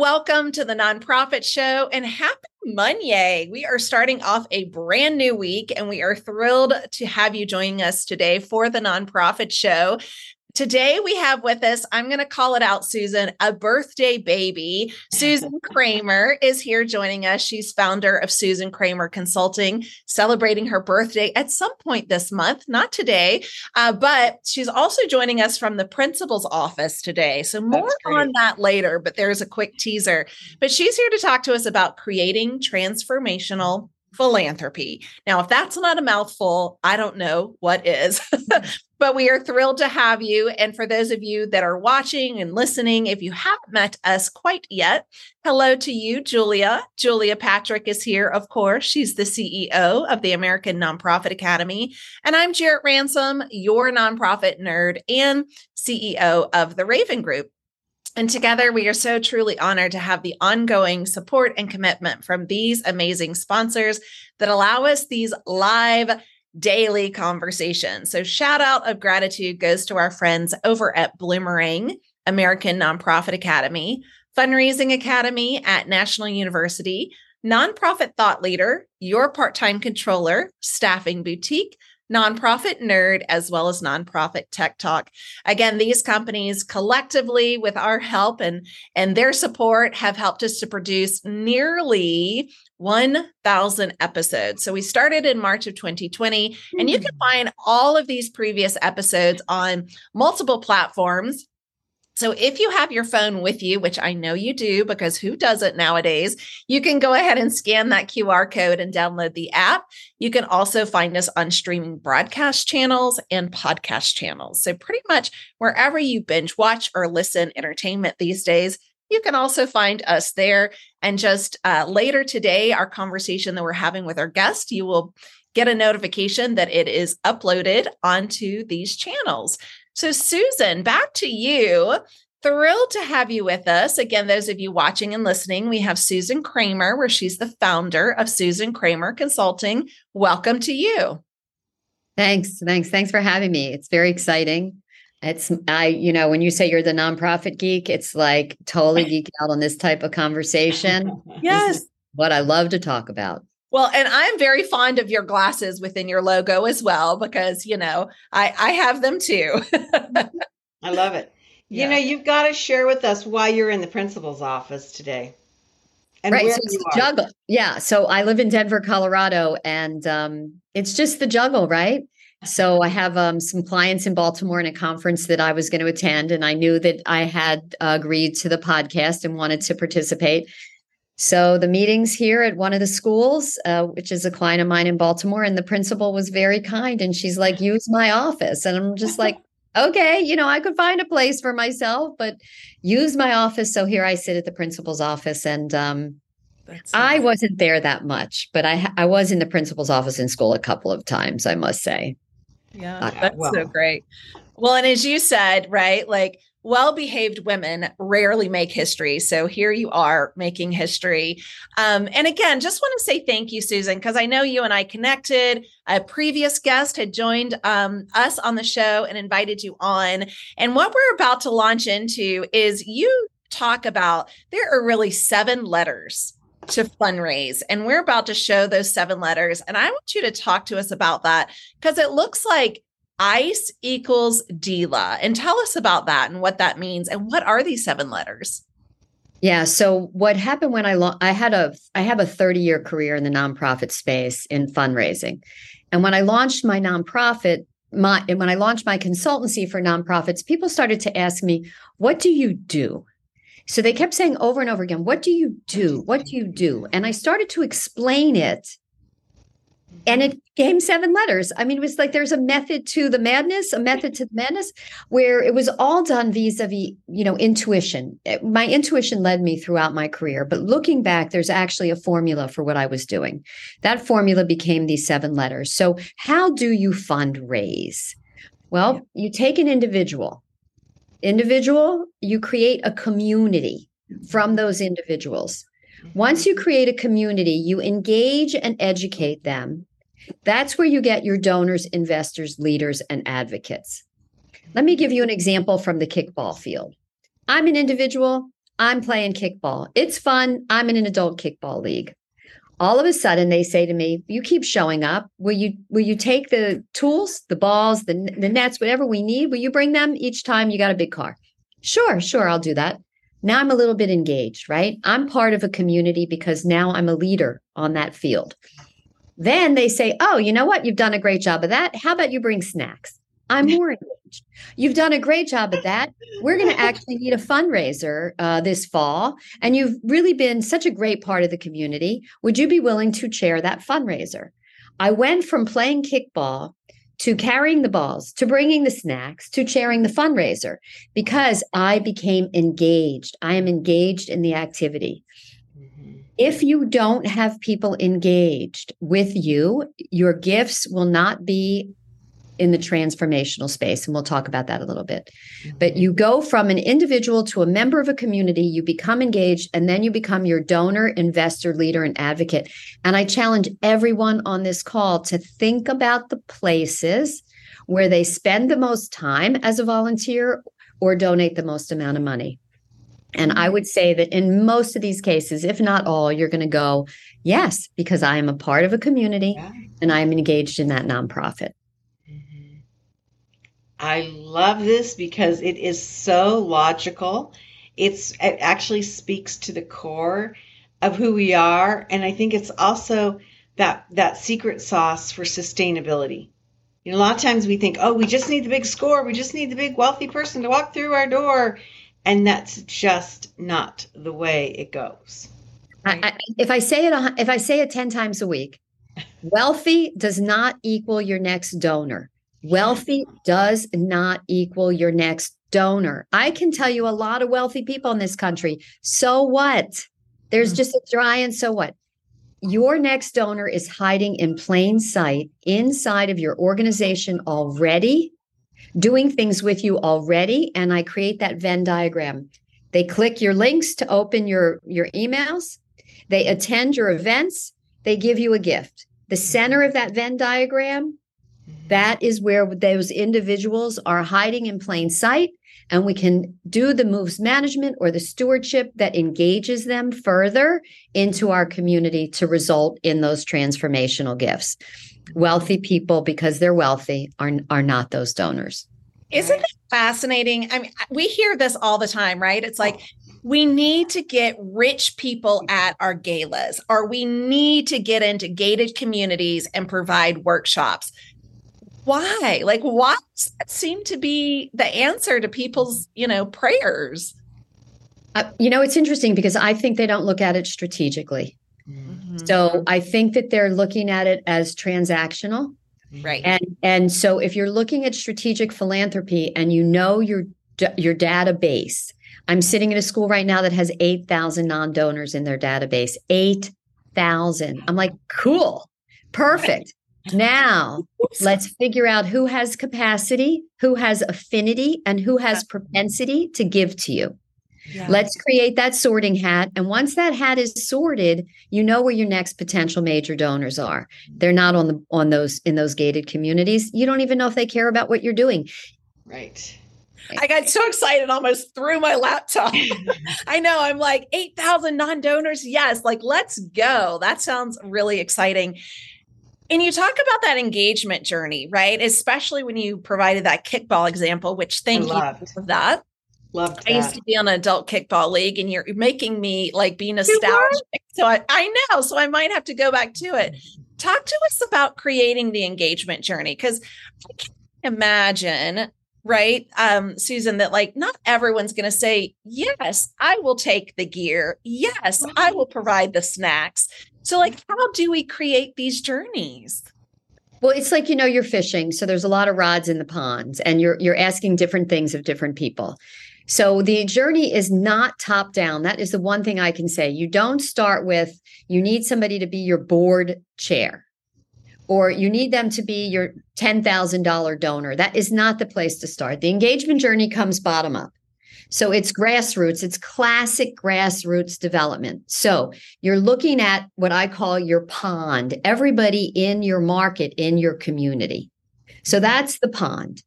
Welcome to the Nonprofit Show and happy Monday. We are starting off a brand new week and we are thrilled to have you joining us today for the Nonprofit Show. Today we have with us, I'm going to call it out, Susan, a birthday baby. Susan Kramer is here joining us. She's founder of Susan Kramer Consulting, celebrating her birthday at some point this month, not today, uh, but she's also joining us from the principal's office today. So more on that later, but there's a quick teaser. But she's here to talk to us about creating transformational philanthropy. Now, if that's not a mouthful, I don't know what is. Mm-hmm. but we are thrilled to have you. And for those of you that are watching and listening, if you haven't met us quite yet, hello to you, Julia. Julia Patrick is here, of course. She's the CEO of the American Nonprofit Academy. And I'm Jarrett Ransom, your nonprofit nerd and CEO of the Raven Group. And together, we are so truly honored to have the ongoing support and commitment from these amazing sponsors that allow us these live daily conversations. So, shout out of gratitude goes to our friends over at Bloomerang, American Nonprofit Academy, Fundraising Academy at National University, Nonprofit Thought Leader, Your Part Time Controller, Staffing Boutique, Nonprofit Nerd, as well as Nonprofit Tech Talk. Again, these companies collectively, with our help and, and their support, have helped us to produce nearly 1,000 episodes. So we started in March of 2020, and you can hmm. find all of these previous episodes on multiple platforms so if you have your phone with you, which I know you do because who does it nowadays, you can go ahead and scan that QR code and download the app. You can also find us on streaming broadcast channels and podcast channels. So pretty much wherever you binge watch or listen entertainment these days, you can also find us there. And just uh, later today, our conversation that we're having with our guest, you will get a notification that it is uploaded onto these channels. So, Susan, back to you. Thrilled to have you with us. Again, those of you watching and listening, we have Susan Kramer, where she's the founder of Susan Kramer Consulting. Welcome to you. Thanks. Thanks. Thanks for having me. It's very exciting. It's I, you know, when you say you're the nonprofit geek, it's like totally geek out on this type of conversation. yes. What I love to talk about. Well, and I'm very fond of your glasses within your logo as well because you know I I have them too. I love it. You yeah. know, you've got to share with us why you're in the principal's office today. And right, so it's the juggle. Yeah, so I live in Denver, Colorado, and um, it's just the juggle, right? So I have um, some clients in Baltimore in a conference that I was going to attend, and I knew that I had uh, agreed to the podcast and wanted to participate. So the meetings here at one of the schools, uh, which is a client of mine in Baltimore, and the principal was very kind, and she's like, "Use my office," and I'm just like, "Okay, you know, I could find a place for myself, but use my office." So here I sit at the principal's office, and um, I wasn't there that much, but I I was in the principal's office in school a couple of times, I must say. Yeah, uh, that's well. so great. Well, and as you said, right, like well behaved women rarely make history. So here you are making history. Um, and again, just want to say thank you, Susan, because I know you and I connected. A previous guest had joined um, us on the show and invited you on. And what we're about to launch into is you talk about there are really seven letters to fundraise. And we're about to show those seven letters. And I want you to talk to us about that because it looks like ICE equals DILA. And tell us about that and what that means. And what are these seven letters? Yeah. So what happened when I lo- I had a I have a 30 year career in the nonprofit space in fundraising, and when I launched my nonprofit, my and when I launched my consultancy for nonprofits, people started to ask me, "What do you do?" So they kept saying over and over again, "What do you do? What do you do?" And I started to explain it and it came seven letters. I mean, it was like there's a method to the madness, a method to the madness, where it was all done vis-a-vis, you know, intuition. Eh, my intuition led me throughout my career, but looking back, there's actually a formula for what I was doing. That formula became these seven letters. So, how do you fundraise? Well, you take an individual. Individual, you create a community from those individuals. Once you create a community, you engage and educate them that's where you get your donors, investors, leaders, and advocates. Let me give you an example from the kickball field. I'm an individual. I'm playing kickball. It's fun. I'm in an adult kickball league. All of a sudden they say to me, "You keep showing up. Will you will you take the tools, the balls, the the nets, whatever we need? Will you bring them each time you got a big car?" Sure, sure, I'll do that. Now I'm a little bit engaged, right? I'm part of a community because now I'm a leader on that field. Then they say, "Oh, you know what? You've done a great job of that. How about you bring snacks?" I'm more engaged. You've done a great job at that. We're going to actually need a fundraiser uh, this fall. And you've really been such a great part of the community. Would you be willing to chair that fundraiser? I went from playing kickball to carrying the balls, to bringing the snacks, to chairing the fundraiser because I became engaged. I am engaged in the activity. If you don't have people engaged with you, your gifts will not be in the transformational space. And we'll talk about that a little bit. But you go from an individual to a member of a community, you become engaged, and then you become your donor, investor, leader, and advocate. And I challenge everyone on this call to think about the places where they spend the most time as a volunteer or donate the most amount of money. And I would say that in most of these cases, if not all, you're going to go, yes, because I am a part of a community yeah. and I'm engaged in that nonprofit. Mm-hmm. I love this because it is so logical. It's it actually speaks to the core of who we are, and I think it's also that that secret sauce for sustainability. You know, a lot of times we think, oh, we just need the big score, we just need the big wealthy person to walk through our door, and that's just not the way it goes. Right? I, I, if I say it, if I say it ten times a week, wealthy does not equal your next donor. Wealthy does not equal your next donor. I can tell you a lot of wealthy people in this country. So what? There's mm. just a dry and so what? Your next donor is hiding in plain sight inside of your organization already, doing things with you already. And I create that Venn diagram. They click your links to open your, your emails, they attend your events, they give you a gift. The center of that Venn diagram that is where those individuals are hiding in plain sight. And we can do the moves management or the stewardship that engages them further into our community to result in those transformational gifts. Wealthy people, because they're wealthy, are, are not those donors. Isn't it fascinating? I mean, we hear this all the time, right? It's like, we need to get rich people at our galas, or we need to get into gated communities and provide workshops why? Like, why does that seem to be the answer to people's, you know, prayers? Uh, you know, it's interesting because I think they don't look at it strategically. Mm-hmm. So I think that they're looking at it as transactional. Right. And and so if you're looking at strategic philanthropy and you know your your database, I'm sitting in a school right now that has 8,000 non-donors in their database. 8,000. I'm like, cool. Perfect. Now, let's figure out who has capacity, who has affinity, and who has propensity to give to you. Yeah. Let's create that sorting hat. And once that hat is sorted, you know where your next potential major donors are. They're not on the on those in those gated communities. You don't even know if they care about what you're doing. Right. I got so excited, almost threw my laptop. I know. I'm like 8,000 non donors. Yes. Like, let's go. That sounds really exciting. And you talk about that engagement journey, right? Especially when you provided that kickball example, which thank you for that. Loved that. I used to be on an adult kickball league, and you're making me like be nostalgic. So I, I know. So I might have to go back to it. Talk to us about creating the engagement journey because I can't imagine, right, um, Susan, that like not everyone's going to say, Yes, I will take the gear. Yes, I will provide the snacks. So, like, how do we create these journeys? Well, it's like you know you're fishing, so there's a lot of rods in the ponds, and you're you're asking different things of different people. So the journey is not top down. That is the one thing I can say. You don't start with you need somebody to be your board chair or you need them to be your $10,000 donor. That is not the place to start. The engagement journey comes bottom up. So it's grassroots, it's classic grassroots development. So you're looking at what I call your pond, everybody in your market, in your community. So that's the pond.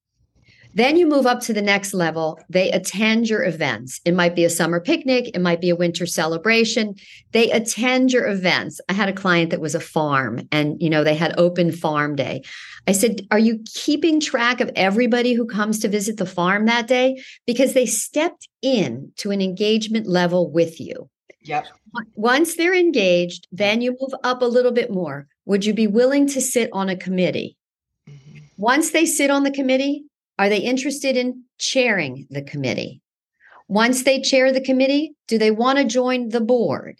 Then you move up to the next level. They attend your events. It might be a summer picnic, it might be a winter celebration. They attend your events. I had a client that was a farm and you know they had open farm day. I said, "Are you keeping track of everybody who comes to visit the farm that day because they stepped in to an engagement level with you?" Yep. Once they're engaged, then you move up a little bit more. Would you be willing to sit on a committee? Mm-hmm. Once they sit on the committee, are they interested in chairing the committee? Once they chair the committee, do they want to join the board?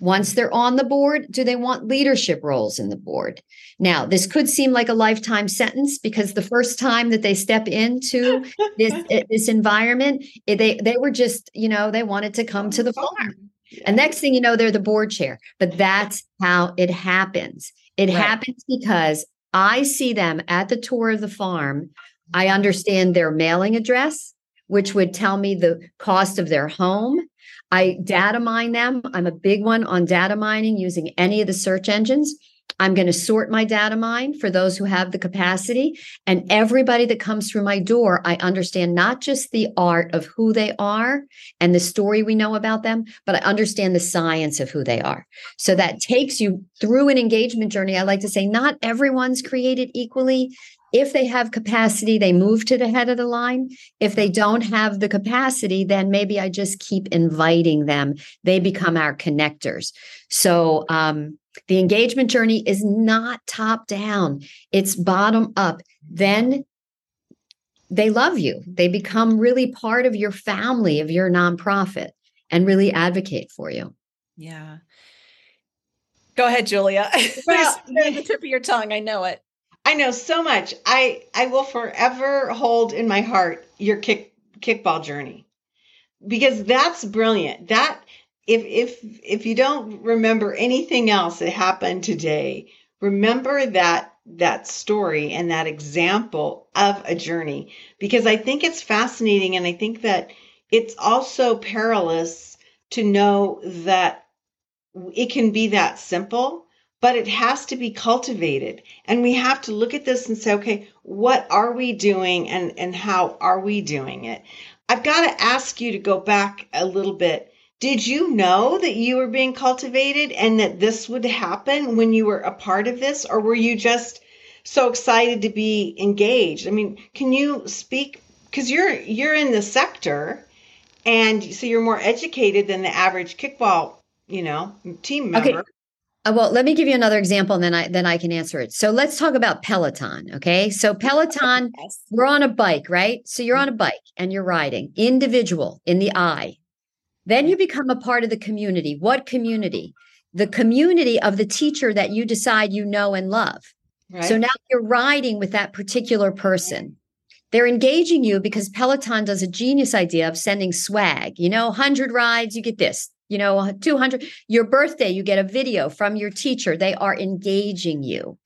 Once they're on the board, do they want leadership roles in the board? Now, this could seem like a lifetime sentence because the first time that they step into this eh, this environment, eh, they they were just, you know, they wanted to come to the farm. And next thing you know, they're the board chair. But that's how it happens. It right. happens because I see them at the tour of the farm I understand their mailing address, which would tell me the cost of their home. I data mine them. I'm a big one on data mining using any of the search engines. I'm going to sort my data mine for those who have the capacity. And everybody that comes through my door, I understand not just the art of who they are and the story we know about them, but I understand the science of who they are. So that takes you through an engagement journey. I like to say, not everyone's created equally. If they have capacity, they move to the head of the line. If they don't have the capacity, then maybe I just keep inviting them. They become our connectors. So um, the engagement journey is not top down, it's bottom up. Then they love you, they become really part of your family, of your nonprofit, and really advocate for you. Yeah. Go ahead, Julia. Well, the tip of your tongue. I know it. I know so much. I I will forever hold in my heart your kick kickball journey because that's brilliant. That if if if you don't remember anything else that happened today, remember that that story and that example of a journey because I think it's fascinating and I think that it's also perilous to know that it can be that simple but it has to be cultivated. And we have to look at this and say, okay, what are we doing and, and how are we doing it? I've got to ask you to go back a little bit. Did you know that you were being cultivated and that this would happen when you were a part of this? Or were you just so excited to be engaged? I mean, can you speak? Because you're you're in the sector and so you're more educated than the average kickball, you know, team member. Okay. Uh, well, let me give you another example and then I then I can answer it. So let's talk about Peloton. Okay. So Peloton, yes. we're on a bike, right? So you're on a bike and you're riding individual in the eye. Then you become a part of the community. What community? The community of the teacher that you decide you know and love. Right. So now you're riding with that particular person. They're engaging you because Peloton does a genius idea of sending swag. You know, 100 rides, you get this you know 200 your birthday you get a video from your teacher. They are engaging you.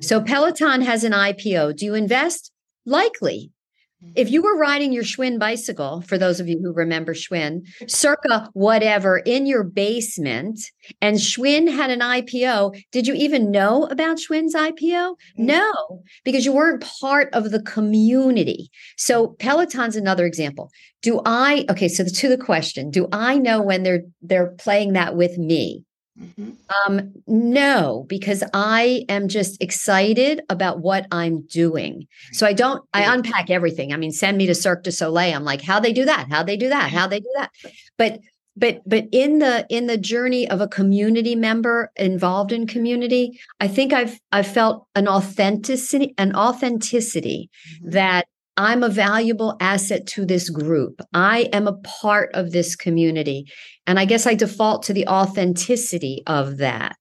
So peloton has an ipo do you invest? Likely if you were riding your Schwinn bicycle, for those of you who remember Schwinn, circa whatever in your basement, and Schwinn had an IPO, did you even know about Schwinn's IPO? Mm-hmm. No, because you weren't part of the community. So Peloton's another example. Do I okay, so to the question, do I know when they're they're playing that with me? Mm-hmm. Um, no, because I am just excited about what I'm doing. So I don't, I unpack everything. I mean, send me to Cirque du Soleil. I'm like, how they do that? How they do that? How they do that? But but but in the in the journey of a community member involved in community i think i've i've felt an authenticity an authenticity mm-hmm. that I'm a valuable asset to this group. I am a part of this community. And I guess I default to the authenticity of that.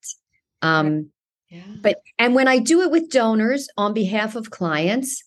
Um, yeah. But, and when I do it with donors on behalf of clients,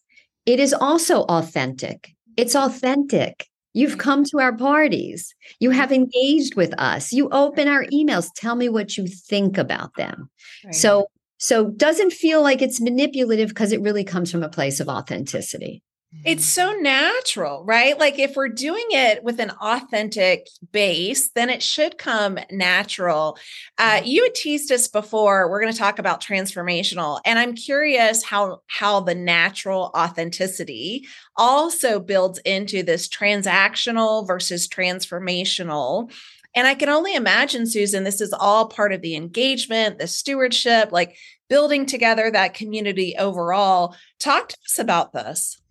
it is also authentic. It's authentic. You've come to our parties. You have engaged with us. You open our emails. Tell me what you think about them. Right. So, so doesn't feel like it's manipulative because it really comes from a place of authenticity. It's so natural, right? Like if we're doing it with an authentic base, then it should come natural. Uh, Mm-hmm. you had teased us before. We're going to talk about transformational, and I'm curious how how the natural authenticity also builds into this transactional versus transformational. And I can only imagine, Susan, this is all part of the engagement, the stewardship, like building together that community overall. Talk to us about this.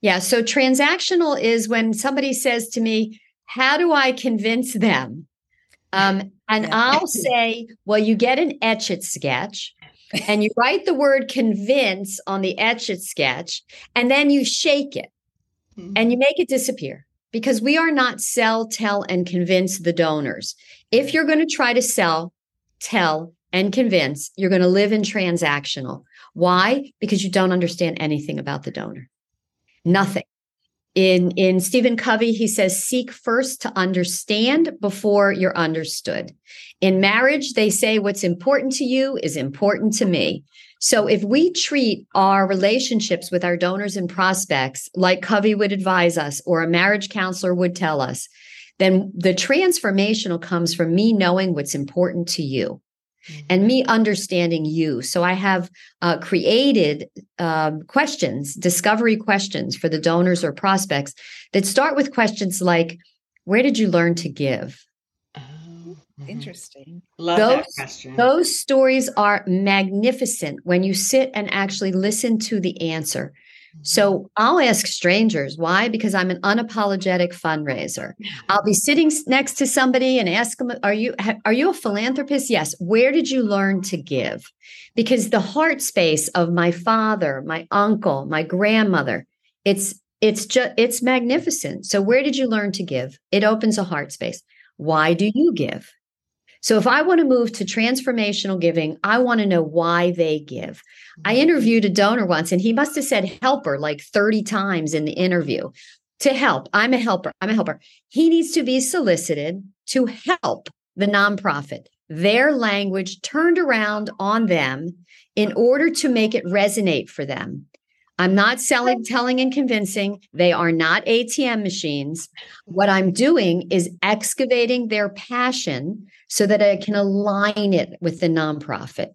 Yeah. So transactional is when somebody says to me, How do I convince them? Um, and. I'll say, Well, you get an Etch A Sketch and you write the word convince on the Etch A Sketch, and then you shake it and you make it disappear because we are not sell, tell, and convince the donors. If you're going to try to sell, tell, and convince, you're going to live in transactional. Why? Because you don't understand anything about the donor. Nothing. In in Stephen Covey, he says, seek first to understand before you're understood. In marriage, they say what's important to you is important to me. So if we treat our relationships with our donors and prospects like Covey would advise us or a marriage counselor would tell us, then the transformational comes from me knowing what's important to you and me understanding you. So I have uh, created um, questions, discovery questions for the donors or prospects that start with questions like, Where did you learn to give? Oh, mhm. Interesting. Love that question. Those stories are magnificent when you sit and actually listen to the answer. So I'll ask strangers why? Because I'm an unapologetic fundraiser. I'll be sitting next to somebody and ask them, "Are you are you a philanthropist?" Yes. Where did you learn to give? Because the heart space of my father, my uncle, my grandmother, it's it's just it's magnificent. So where did you learn to give? It opens a heart space. Why do you give? So if I want to move to transformational giving, I want to know why they give. I mm-hmm. interviewed a donor once and he must have said helper like 30 times in the interview to help. I'm a helper. I'm a helper. He needs to be solicited to help the nonprofit, their language turned around on them in order to make it resonate for them. I'm not selling, telling, and convincing. They are not ATM machines. What I'm doing is excavating their passion so that I can align it with the nonprofit.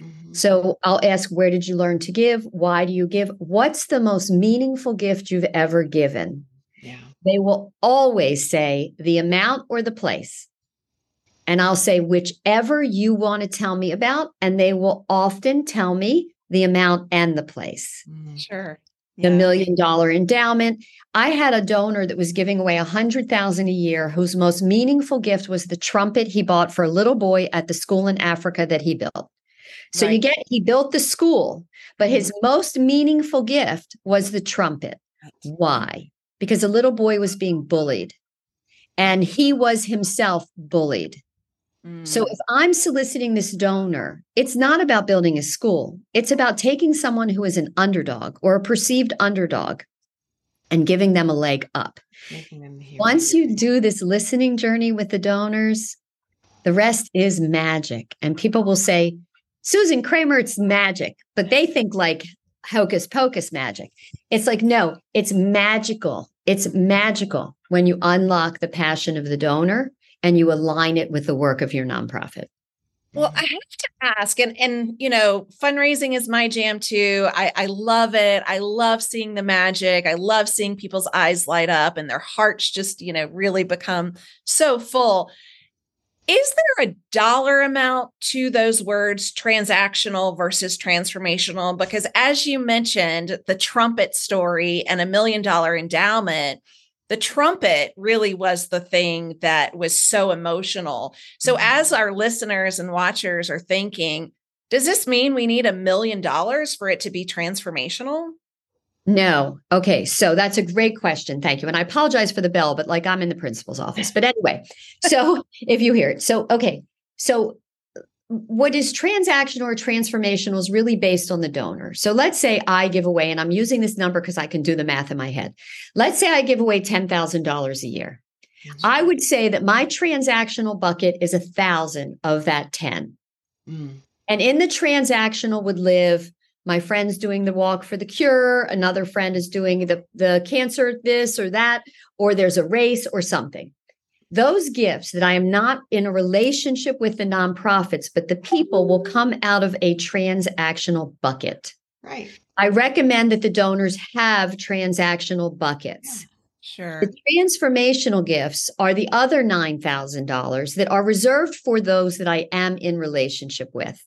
Mhm. So I'll ask, where did you learn to give? Why do you give? What's the most meaningful gift you've ever given? Yeah. They will always say the amount or the place. And I'll say, whichever you want to tell me about. And they will often tell me the amount and the place. Mhm. Sure. The Yeah. million dollar endowment. I had a donor that was giving away a hundred thousand a year, whose most meaningful gift was the trumpet he bought for a little boy at the school in Africa that he built. So you get he built the school, but his most meaningful gift was the trumpet. Why? Because a little boy was being bullied and he was himself bullied. So Mm. if I'm soliciting this donor, it's not about building a school. It's about taking someone who is an underdog or a perceived underdog and giving them a leg up. Making them hear Once you do this listening journey with the donors, the rest is magic. And people will say, Susan Kramer, it's magic, but they think like hocus pocus magic. It's like, no, it's magical. It's magical when you unlock the passion of the donor and you align it with the work of your nonprofit. Well, I have to ask, and and you know, fundraising is my jam too. I, I love it. I love seeing the magic. I love seeing people's eyes light up and their hearts just, you know, really become so full. Is there a dollar amount to those words transactional versus transformational? Because as you mentioned, the trumpet story and a million dollar endowment, the trumpet really was the thing that was so emotional. So, Mhm. as our listeners and watchers are thinking, does this mean we need a million dollars for it to be transformational? No. Okay. So that's a great question. Thank you. And I apologize for the bell, but like I'm in the principal's office. But anyway, so if you hear it. So, okay. So what is transactional or transformational is really based on the donor. So let's say I give away, and I'm using this number because I can do the math in my head. Let's say I give away $10,000 a year. I would say that my transactional bucket is a thousand of that 10. Mm. And in the transactional would live my friend's doing the walk for the cure, another friend is doing the, the cancer, this or that, or there's a race or something. Those gifts that I am not in a relationship with the nonprofits, but the people will come out of a transactional bucket. Right. I recommend that the donors have transactional buckets. Sure. The transformational gifts are the other $9,000 that are reserved for those that I am in relationship with.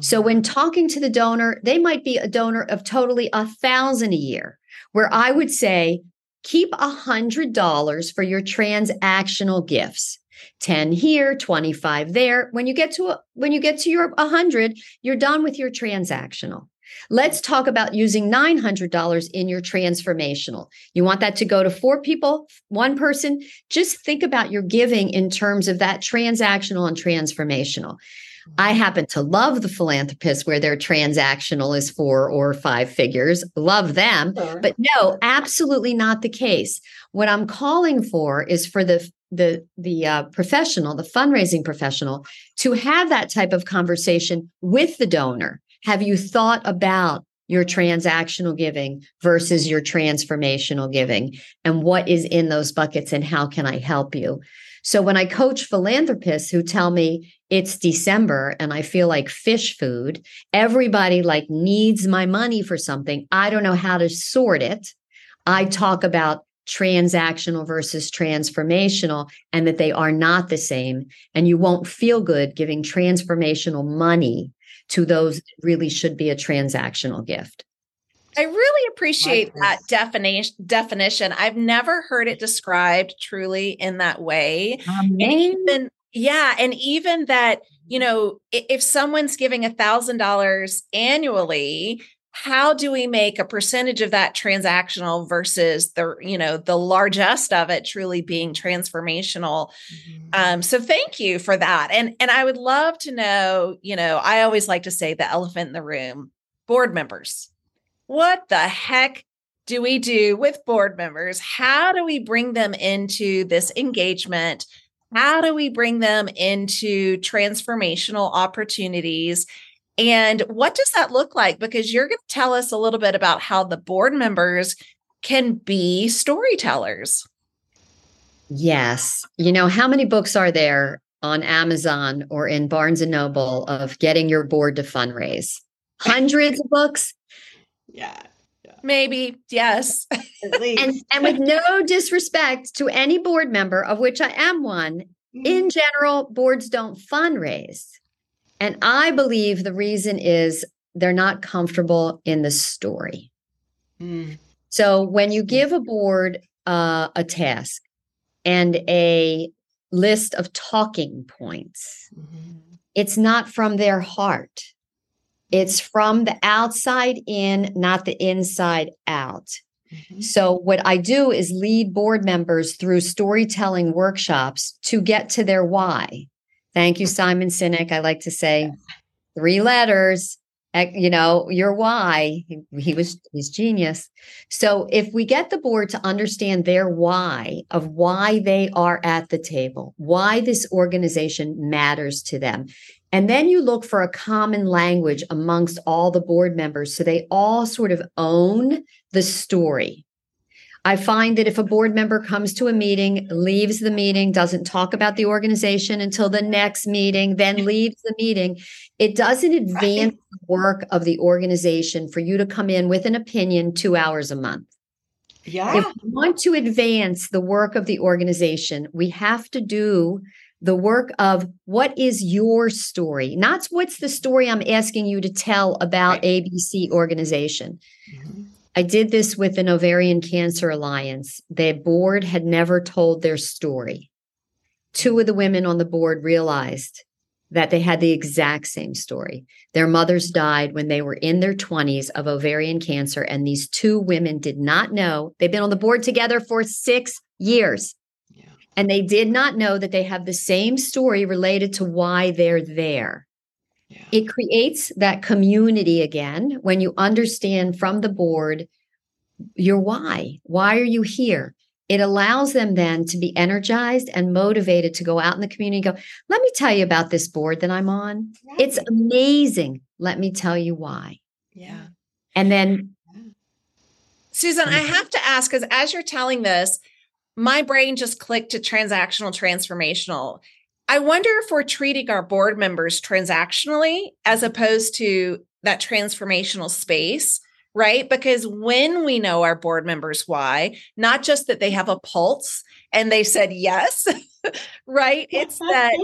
So Mm-hmm. when talking to the donor, they might be a donor of totally a thousand a year, where I would say, keep a hundred dollars for your transactional gifts. 10 here, 25 there. When you get to a, when you get to your 100, you're done with your transactional. Let's talk about using $900 in your transformational. You want that to go to four people, one person? Just think about your giving in terms of that transactional and transformational. I happen to love the philanthropists where their transactional is four or five figures. Love them. Sure. But no, absolutely not the case. What I'm calling for is for the the the uh, professional, the fundraising professional, to have that type of conversation with the donor. Have you thought about your transactional giving versus your transformational giving, and what is in those buckets, and how can I help you? So when I coach philanthropists who tell me it's December and I feel like fish food, everybody like needs my money for something. I don't know how to sort it. I talk about transactional versus transformational and that they are not the same. And you won't feel good giving transformational money to those that really should be a transactional gift. I really appreciate that definition definition. I've never heard it described truly in that way. And even yeah, and even that, you know, if someone's giving a thousand dollars annually, how do we make a percentage of that transactional versus the, you know, the largest of it truly being transformational? Mhm. Um, so thank you for that. And and I would love to know, you know, I always like to say the elephant in the room, board members. What the heck do we do with board members? How do we bring them into this engagement? How do we bring them into transformational opportunities? And what does that look like? Because you're going to tell us a little bit about how the board members can be storytellers. Yes. You know, how many books are there on Amazon or in Barnes and Noble of getting your board to fundraise? Hundreds of books. Yeah. yeah. Maybe, yes. And and with no disrespect to any board member, of which I am one, in general, boards don't fundraise. And I believe the reason is they're not comfortable in the story. Mm. So when you give a board uh, a task and a list of talking points, Mhm. it's not from their heart. It's from the outside in, not the inside out. Mhm. So, what I do is lead board members through storytelling workshops to get to their why. Thank you, Simon Sinek. I like to say three letters. You know, your why. He, he was he's genius. So, if we get the board to understand their why of why they are at the table, why this organization matters to them, and then you look for a common language amongst all the board members so they all sort of own the story. I find that if a board member comes to a meeting, leaves the meeting, doesn't talk about the organization until the next meeting, then leaves the meeting, it doesn't advance the work of the organization for you to come in with an opinion two hours a month. Yeah. If we want to advance the work of the organization, we have to do the work of what is your story, not what's the story I'm asking you to tell about. ABC organization. Mhm. I did this with an Ovarian Cancer Alliance. The board had never told their story. Two of the women on the board realized that they had the exact same story. Their mothers died when they were in their 20s of ovarian cancer, and these two women did not know. They've been on the board together for six years. And they did not know that they have the same story related to why they're there. Yeah. It creates that community again when you understand from the board your why. Why are you here? It allows them then to be energized and motivated to go out in the community and go, let me tell you about this board that I'm on. It's amazing. Let me tell you why. yeah. And then Susan, I have to ask because as you're telling this, my brain just clicked to transactional transformational. I wonder if we're treating our board members transactionally as opposed to that transformational space, right? Because when we know our board members why, not just that they have a pulse and they said yes, right? It's that,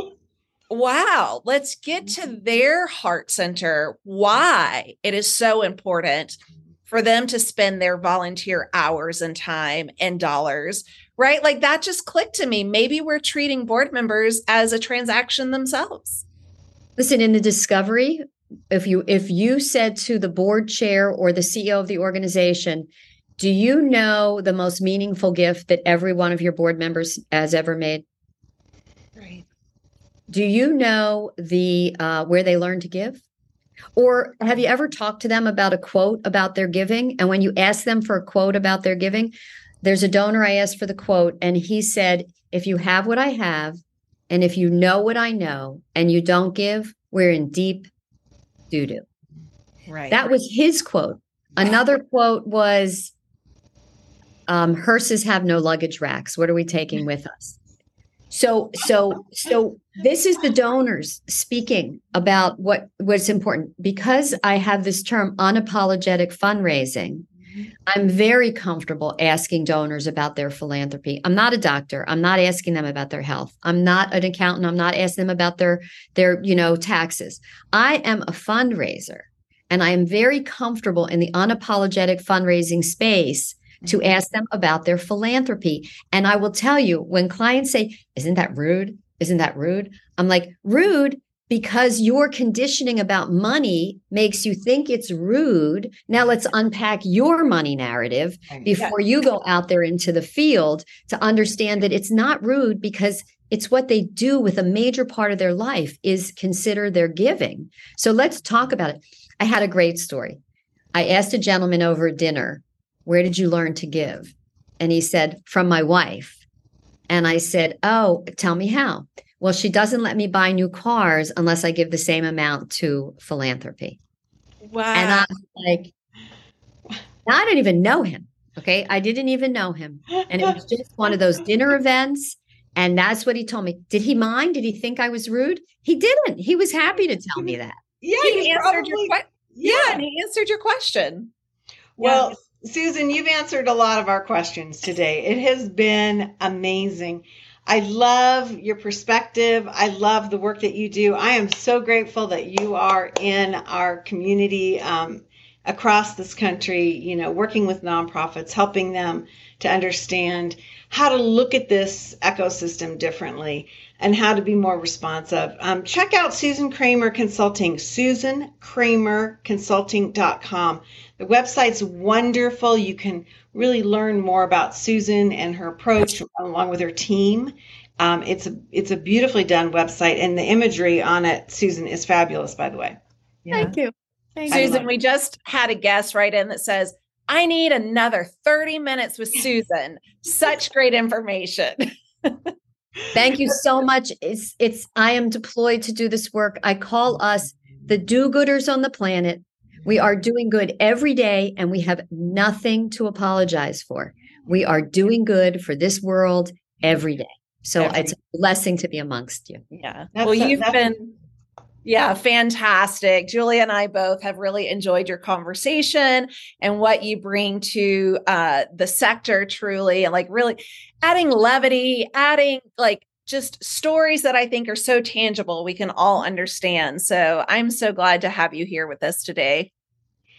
wow, let's get to Mm-hmm. their heart center, why it is so important for them to spend their volunteer hours and time and dollars, right? Like that just clicked to me. Maybe we're treating board members as a transaction themselves. listen in the discovery, if you if you said to the board chair or the CEO of the organization, do you know the most meaningful gift that every one of your board members has ever made? Right. Do you know the uh, where they learn to give? Or have you ever talked to them about a quote about their giving? And when you ask them for a quote about their giving, there's a donor I asked for the quote, and he said, If you have what I have, and if you know what I know, and you don't give, we're in deep doo doo. Right. That was his quote. Another quote was, um, "Hearses have no luggage racks. What are we taking with us?" So, so, so this is the donors speaking about what what's important because I have this term unapologetic fundraising. I'm very comfortable asking donors about their philanthropy. I'm not a doctor. I'm not asking them about their health. I'm not an accountant. I'm not asking them about their their, you know, taxes. I am a fundraiser and I am very comfortable in the unapologetic fundraising space to mm-hmm. ask them about their philanthropy. And I will tell you when clients say, "Isn't that rude? Isn't that rude?" I'm like, "Rude because your conditioning about money makes you think it's rude. Now let's unpack your money narrative before you go out there into the field to understand that it's not rude because it's what they do with a major part of their life is consider their giving. So let's talk about it. I had a great story. I asked a gentleman over dinner, "Where did you learn to give?" And he said, "From my wife." And I said, "Oh, tell me how." Well, she doesn't let me buy new cars unless I give the same amount to philanthropy. wow. And I'm like, I didn't even know him. Okay. I didn't even know him. And it was just one of those dinner events. And that's what he told me. Did he mind? Did he think I was rude? He didn't. He was happy to tell me that. Yeah, he answered your probably- question. Yeah, and he answered your question. Well, Susan, you've answered a lot of our questions today. It has been amazing. I love your perspective. I love the work that you do. I am so grateful that you are in our community um, across this country, you know, working with nonprofits, helping them to understand how to look at this ecosystem differently and how to be more responsive. Um, check out Susan Kramer Consulting, susankramerconsulting.com. The website's wonderful. You can really learn more about Susan and her approach along with her team. Um, it's a it's a beautifully done website, and the imagery on it, Susan, is fabulous. By the way, Thank you. Thank I you. love Susan, we just had a guest right in that says, I need another 30 minutes with Susan. Such great information. Thank you so much. It's it's I am deployed to do this work. I call us the do-gooders on the planet. We are doing good every day and we have nothing to apologize for. We are doing good for this world every day. So Every- it's a blessing to be amongst you. Yeah. That's well, a- you've that's- been, yeah, fantastic. Julia and I both have really enjoyed your conversation and what you bring to uh, the sector truly, and like really adding levity, adding like just stories that I think are so tangible we can all understand. So I'm so glad to have you here with us today.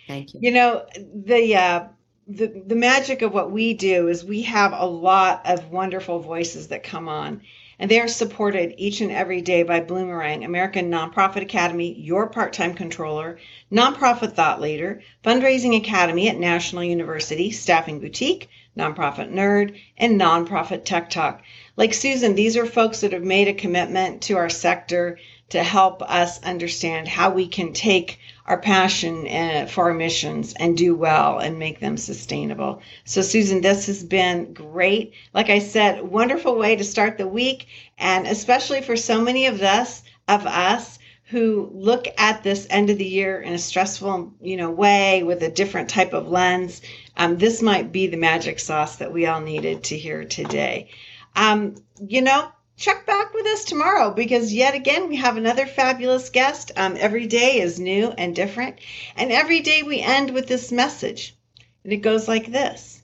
Thank you. you know the uh, the the magic of what we do is we have a lot of wonderful voices that come on. And they are supported each and every day by Bloomerang, American Nonprofit Academy, your part time controller, Nonprofit Thought Leader, Fundraising Academy at National University, Staffing Boutique, Nonprofit Nerd, and Nonprofit Tech Talk. Like Susan, these are folks that have made a commitment to our sector to help us understand how we can take our passion uh, for our missions and do well and make them sustainable. So, Susan, this has been great. Like I said, wonderful way to start the week, and especially for so many of us of us who look at this end of the year in a stressful, you know, way with a different type of lens, um, this might be the magic sauce that we all needed to hear today. Um, you know, check back with us tomorrow because yet again we have another fabulous guest. Um, every day is new and different, and every day we end with this message, and it goes like this: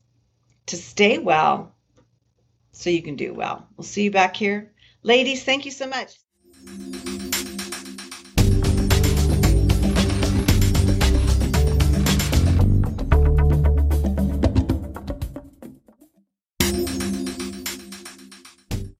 to stay well, so you can do well. We'll see you back here, ladies. Thank you so much.